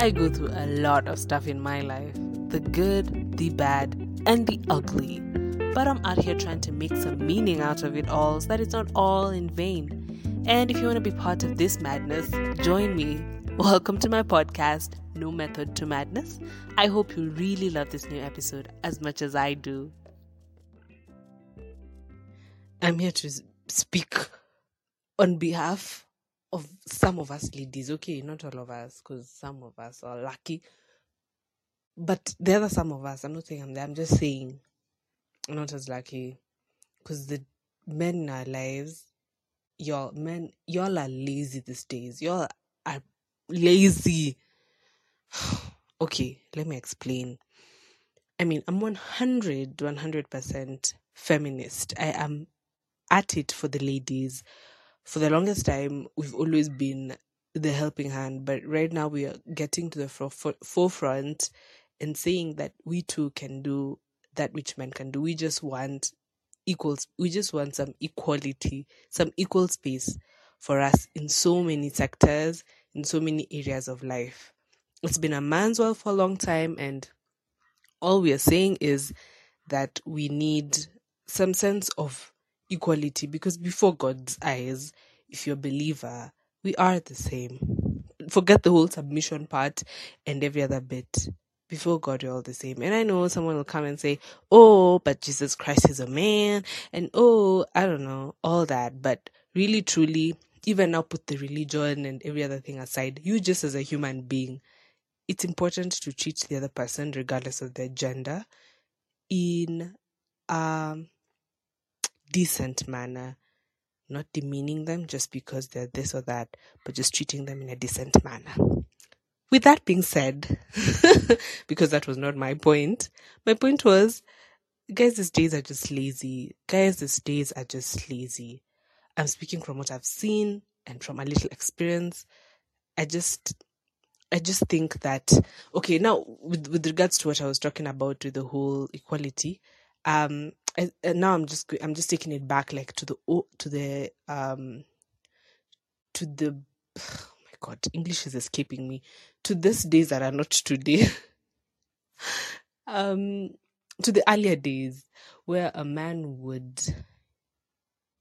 I go through a lot of stuff in my life the good, the bad, and the ugly. But I'm out here trying to make some meaning out of it all so that it's not all in vain. And if you want to be part of this madness, join me. Welcome to my podcast, No Method to Madness. I hope you really love this new episode as much as I do. I'm here to speak on behalf of some of us ladies, okay, not all of us, because some of us are lucky. But the other some of us, I'm not saying I'm there, I'm just saying not as lucky. Because the men in our lives, y'all, men, y'all are lazy these days. Y'all are lazy. okay, let me explain. I mean, I'm 100, 100% feminist. I am at it for the ladies for the longest time, we've always been the helping hand, but right now we are getting to the forefront and saying that we too can do that which men can do. We just want equals. We just want some equality, some equal space for us in so many sectors, in so many areas of life. It's been a man's world for a long time, and all we are saying is that we need some sense of equality because before God's eyes, if you're a believer, we are the same. Forget the whole submission part and every other bit. Before God, you're all the same. And I know someone will come and say, oh, but Jesus Christ is a man. And oh, I don't know, all that. But really, truly, even now put the religion and every other thing aside, you just as a human being, it's important to treat the other person, regardless of their gender, in um decent manner, not demeaning them just because they're this or that, but just treating them in a decent manner. With that being said, because that was not my point, my point was guys these days are just lazy. Guys these days are just lazy. I'm speaking from what I've seen and from a little experience. I just I just think that okay now with with regards to what I was talking about with the whole equality, um I, now I'm just I'm just taking it back like to the to the um to the oh my god English is escaping me. To these days that are not today. Um to the earlier days where a man would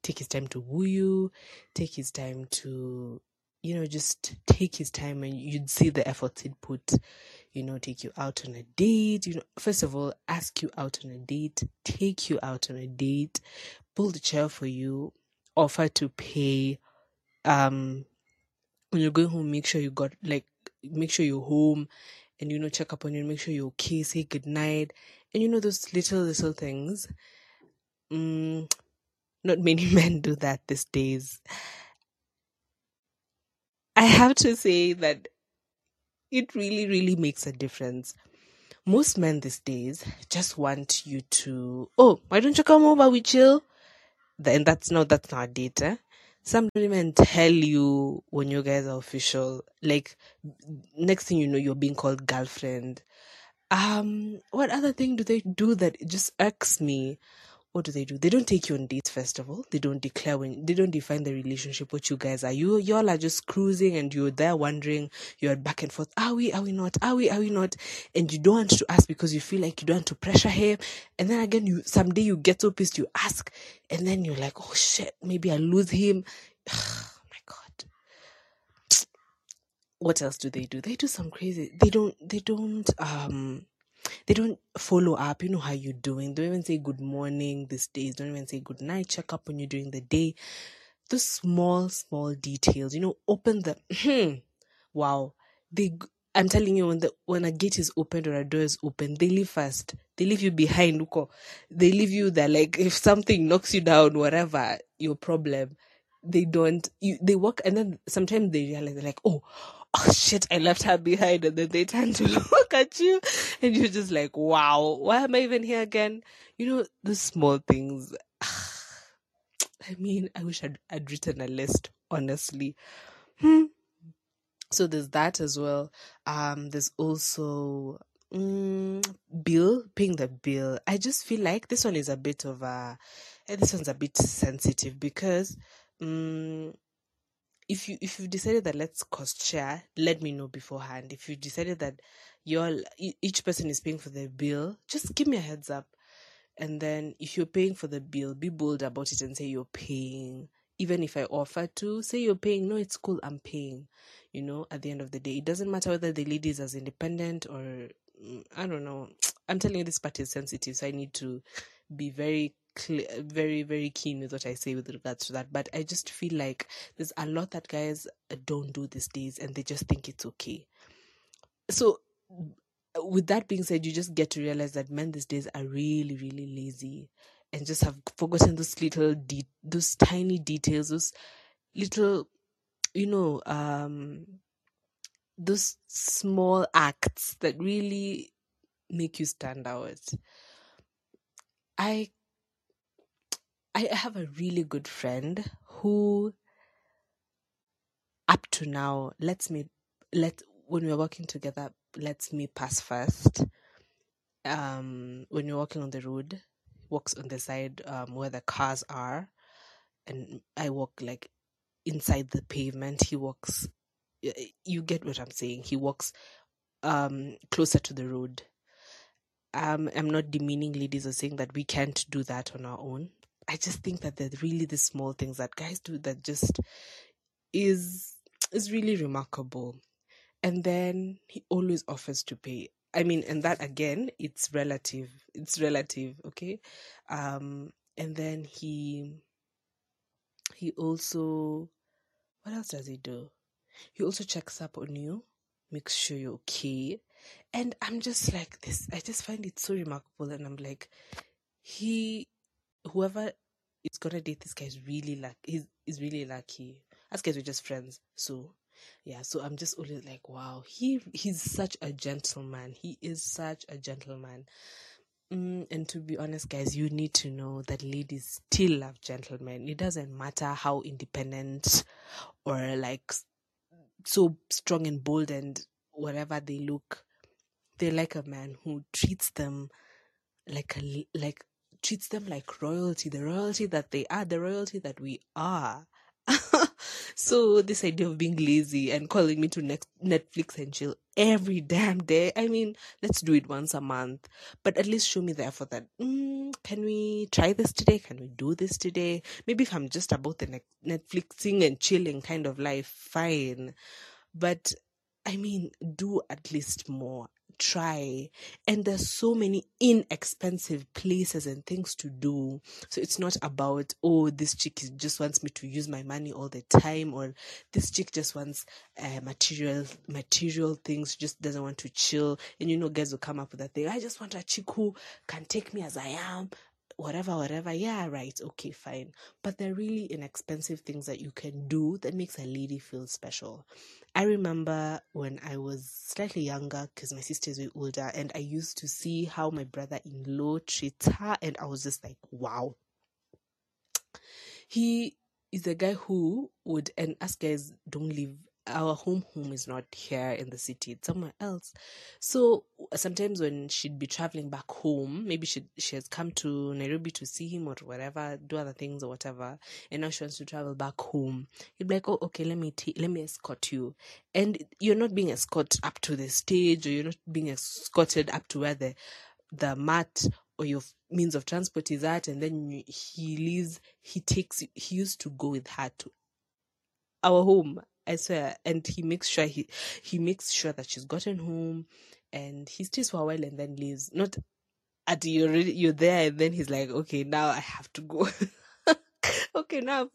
take his time to woo you take his time to you know just take his time and you'd see the effort he'd put you know, take you out on a date, you know, first of all, ask you out on a date, take you out on a date, pull the chair for you, offer to pay. Um, when you're going home, make sure you got like, make sure you're home and, you know, check up on you, make sure you're okay, say good night. And, you know, those little, little things. Mm, not many men do that these days. I have to say that it really, really makes a difference. Most men these days just want you to, oh, why don't you come over? We chill. Then that's not, that's not data. Eh? Some women tell you when you guys are official, like next thing you know, you're being called girlfriend. Um, what other thing do they do that just irks me? What do they do? They don't take you on dates first of all. They don't declare when they don't define the relationship what you guys are. You y'all are just cruising and you're there wondering, you're back and forth. Are we, are we not? Are we, are we not? And you don't want to ask because you feel like you don't want to pressure him. And then again you someday you get so pissed you ask and then you're like, Oh shit, maybe I lose him. Oh my god. What else do they do? They do some crazy they don't they don't um they don't follow up. You know how you're doing. They don't even say good morning these days. Don't even say good night. Check up on you during the day. Those small, small details. You know, open the. Hmm, wow. They. I'm telling you, when the when a gate is opened or a door is open, they leave first. They leave you behind. They leave you there. Like if something knocks you down, whatever your problem, they don't. You they walk and then sometimes they realize they're like, oh oh shit, I left her behind. And then they turn to look at you and you're just like, wow, why am I even here again? You know, the small things. I mean, I wish I'd, I'd written a list, honestly. Hmm. So there's that as well. Um, there's also mm, bill, paying the bill. I just feel like this one is a bit of a, eh, this one's a bit sensitive because, um, if you if you've decided that let's cost share, let me know beforehand. If you decided that you're each person is paying for their bill, just give me a heads up. And then if you're paying for the bill, be bold about it and say you're paying. Even if I offer to, say you're paying. No, it's cool. I'm paying. You know, at the end of the day, it doesn't matter whether the lady is as independent or mm, I don't know. I'm telling you, this part is sensitive, so I need to be very clear, very very keen with what I say with regards to that. But I just feel like there's a lot that guys don't do these days, and they just think it's okay. So, with that being said, you just get to realize that men these days are really really lazy, and just have forgotten those little de- those tiny details, those little, you know, um, those small acts that really make you stand out. I I have a really good friend who up to now lets me let when we're working together lets me pass first. Um when we're walking on the road, walks on the side um where the cars are and I walk like inside the pavement. He walks you get what I'm saying. He walks um closer to the road um, I'm not demeaning ladies or saying that we can't do that on our own. I just think that there's really the small things that guys do that just is is really remarkable. And then he always offers to pay. I mean, and that again, it's relative. It's relative, okay? Um, and then he he also what else does he do? He also checks up on you, makes sure you're okay. And I'm just like this. I just find it so remarkable. And I'm like, he, whoever is gonna date this guy is really lucky. He's is really lucky. Us guys were just friends, so yeah. So I'm just always like, wow, he he's such a gentleman. He is such a gentleman. Mm, and to be honest, guys, you need to know that ladies still love gentlemen. It doesn't matter how independent or like so strong and bold and whatever they look they like a man who treats them like a like treats them like royalty, the royalty that they are, the royalty that we are. so this idea of being lazy and calling me to next Netflix and chill every damn day. I mean, let's do it once a month, but at least show me the effort that mm, can we try this today? Can we do this today? Maybe if I'm just about the ne- Netflixing and chilling kind of life, fine. But I mean, do at least more try. And there's so many inexpensive places and things to do. So it's not about oh this chick just wants me to use my money all the time or this chick just wants uh, material material things just doesn't want to chill. And you know guys will come up with that thing i just want a chick who can take me as i am whatever, whatever. Yeah, right. Okay, fine. But they're really inexpensive things that you can do that makes a lady feel special. I remember when I was slightly younger because my sisters were older and I used to see how my brother in law treats her, and I was just like, wow. He is a guy who would, and us guys don't live our home home is not here in the city it's somewhere else. So sometimes when she'd be traveling back home maybe she she has come to nairobi to see him or whatever do other things or whatever and now she wants to travel back home he'd be like oh okay let me t- let me escort you. And you're not being escorted up to the stage or you're not being escorted up to where the the mat or your means of transport is at and then he leaves he takes he used to go with her to our home I swear. And he makes sure he he makes sure that she's gotten home, and he stays for a while and then leaves. Not at you're you're there and then he's like, okay, now I have to go. okay, now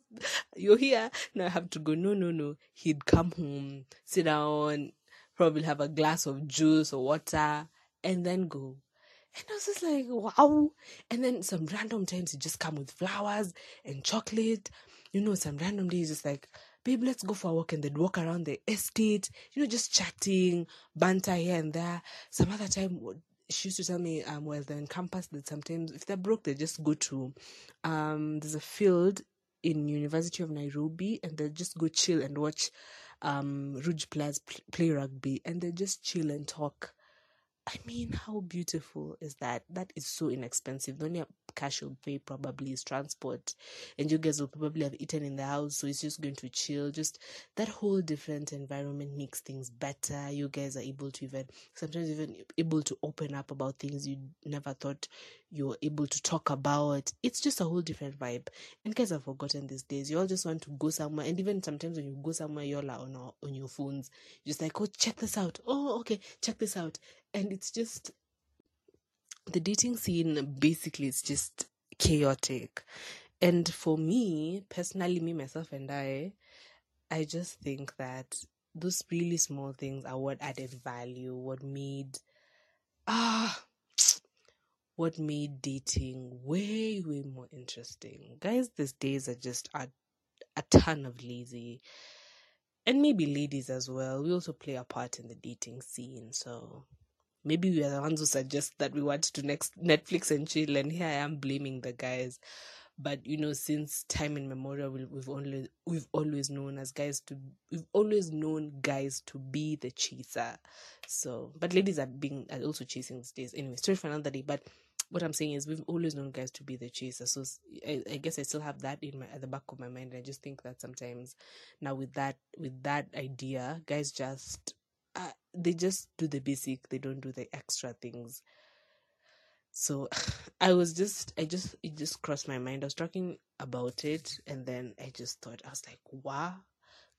you're here. Now I have to go. No, no, no. He'd come home, sit down, probably have a glass of juice or water, and then go. And I was just like, wow. And then some random times he just come with flowers and chocolate. You know, some random days just like, babe, let's go for a walk and they'd walk around the estate, you know, just chatting, banter here and there. Some other time, she used to tell me, um, well, they're in campus that sometimes if they're broke, they just go to, um, there's a field in University of Nairobi and they just go chill and watch, um, Rouge Players play rugby and they just chill and talk I mean, how beautiful is that? That is so inexpensive. The only cash you'll pay probably is transport, and you guys will probably have eaten in the house, so it's just going to chill. Just that whole different environment makes things better. You guys are able to even sometimes even able to open up about things you never thought you were able to talk about. It's just a whole different vibe. And guys have forgotten these days. You all just want to go somewhere, and even sometimes when you go somewhere, you're like on on your phones, you're just like, oh, check this out. Oh, okay, check this out and it's just the dating scene basically is just chaotic and for me personally me myself and i i just think that those really small things are what added value what made ah what made dating way way more interesting guys these days are just a, a ton of lazy and maybe ladies as well we also play a part in the dating scene so maybe we are the ones who suggest that we want to next Netflix and chill, and here I am blaming the guys. But you know, since time immemorial, we've only we've always known as guys to we've always known guys to be the chaser. So, but ladies are being are also chasing these days. Anyway, story for another day. But what I'm saying is we've always known guys to be the chaser. So I, I, guess I still have that in my at the back of my mind. I just think that sometimes now with that with that idea, guys just uh, they just do the basic they don't do the extra things so i was just i just it just crossed my mind i was talking about it and then i just thought i was like wow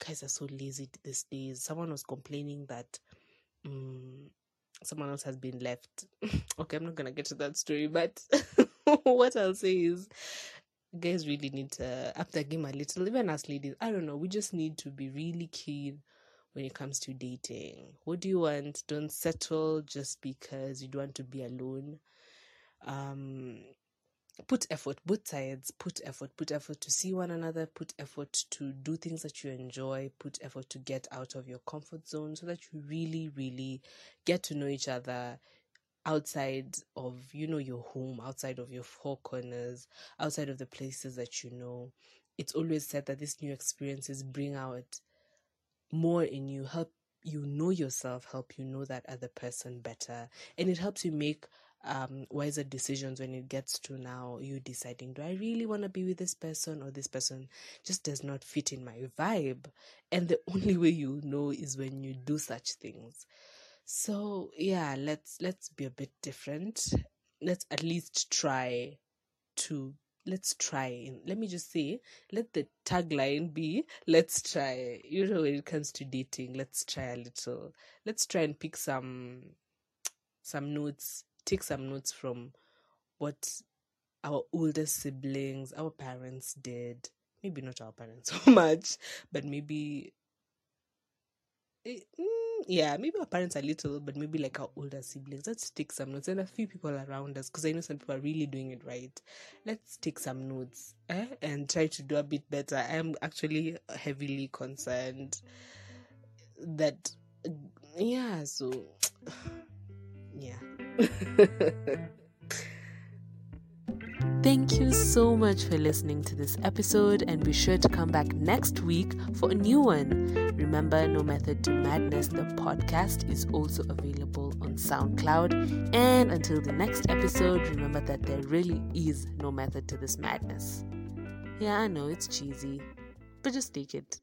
guys are so lazy these days someone was complaining that um, someone else has been left okay i'm not gonna get to that story but what i'll say is guys really need to up the game a little even as ladies i don't know we just need to be really keen when it comes to dating. What do you want? Don't settle just because you don't want to be alone. Um, put effort, both sides, put effort, put effort to see one another, put effort to do things that you enjoy, put effort to get out of your comfort zone so that you really, really get to know each other outside of you know your home outside of your four corners outside of the places that you know. It's always said that these new experiences bring out more in you, help you know yourself, help you know that other person better, and it helps you make um, wiser decisions when it gets to now you deciding do I really want to be with this person or this person just does not fit in my vibe? And the only way you know is when you do such things. So yeah let's let's be a bit different. Let's at least try to let's try let me just say let the tagline be let's try you know when it comes to dating let's try a little let's try and pick some some notes take some notes from what our older siblings our parents did maybe not our parents so much but maybe mm, yeah, maybe our parents are little, but maybe like our older siblings. Let's take some notes and a few people around us because I know some people are really doing it right. Let's take some notes eh? and try to do a bit better. I am actually heavily concerned that, yeah, so. Thank you so much for listening to this episode, and be sure to come back next week for a new one. Remember, No Method to Madness, the podcast, is also available on SoundCloud. And until the next episode, remember that there really is no method to this madness. Yeah, I know it's cheesy, but just take it.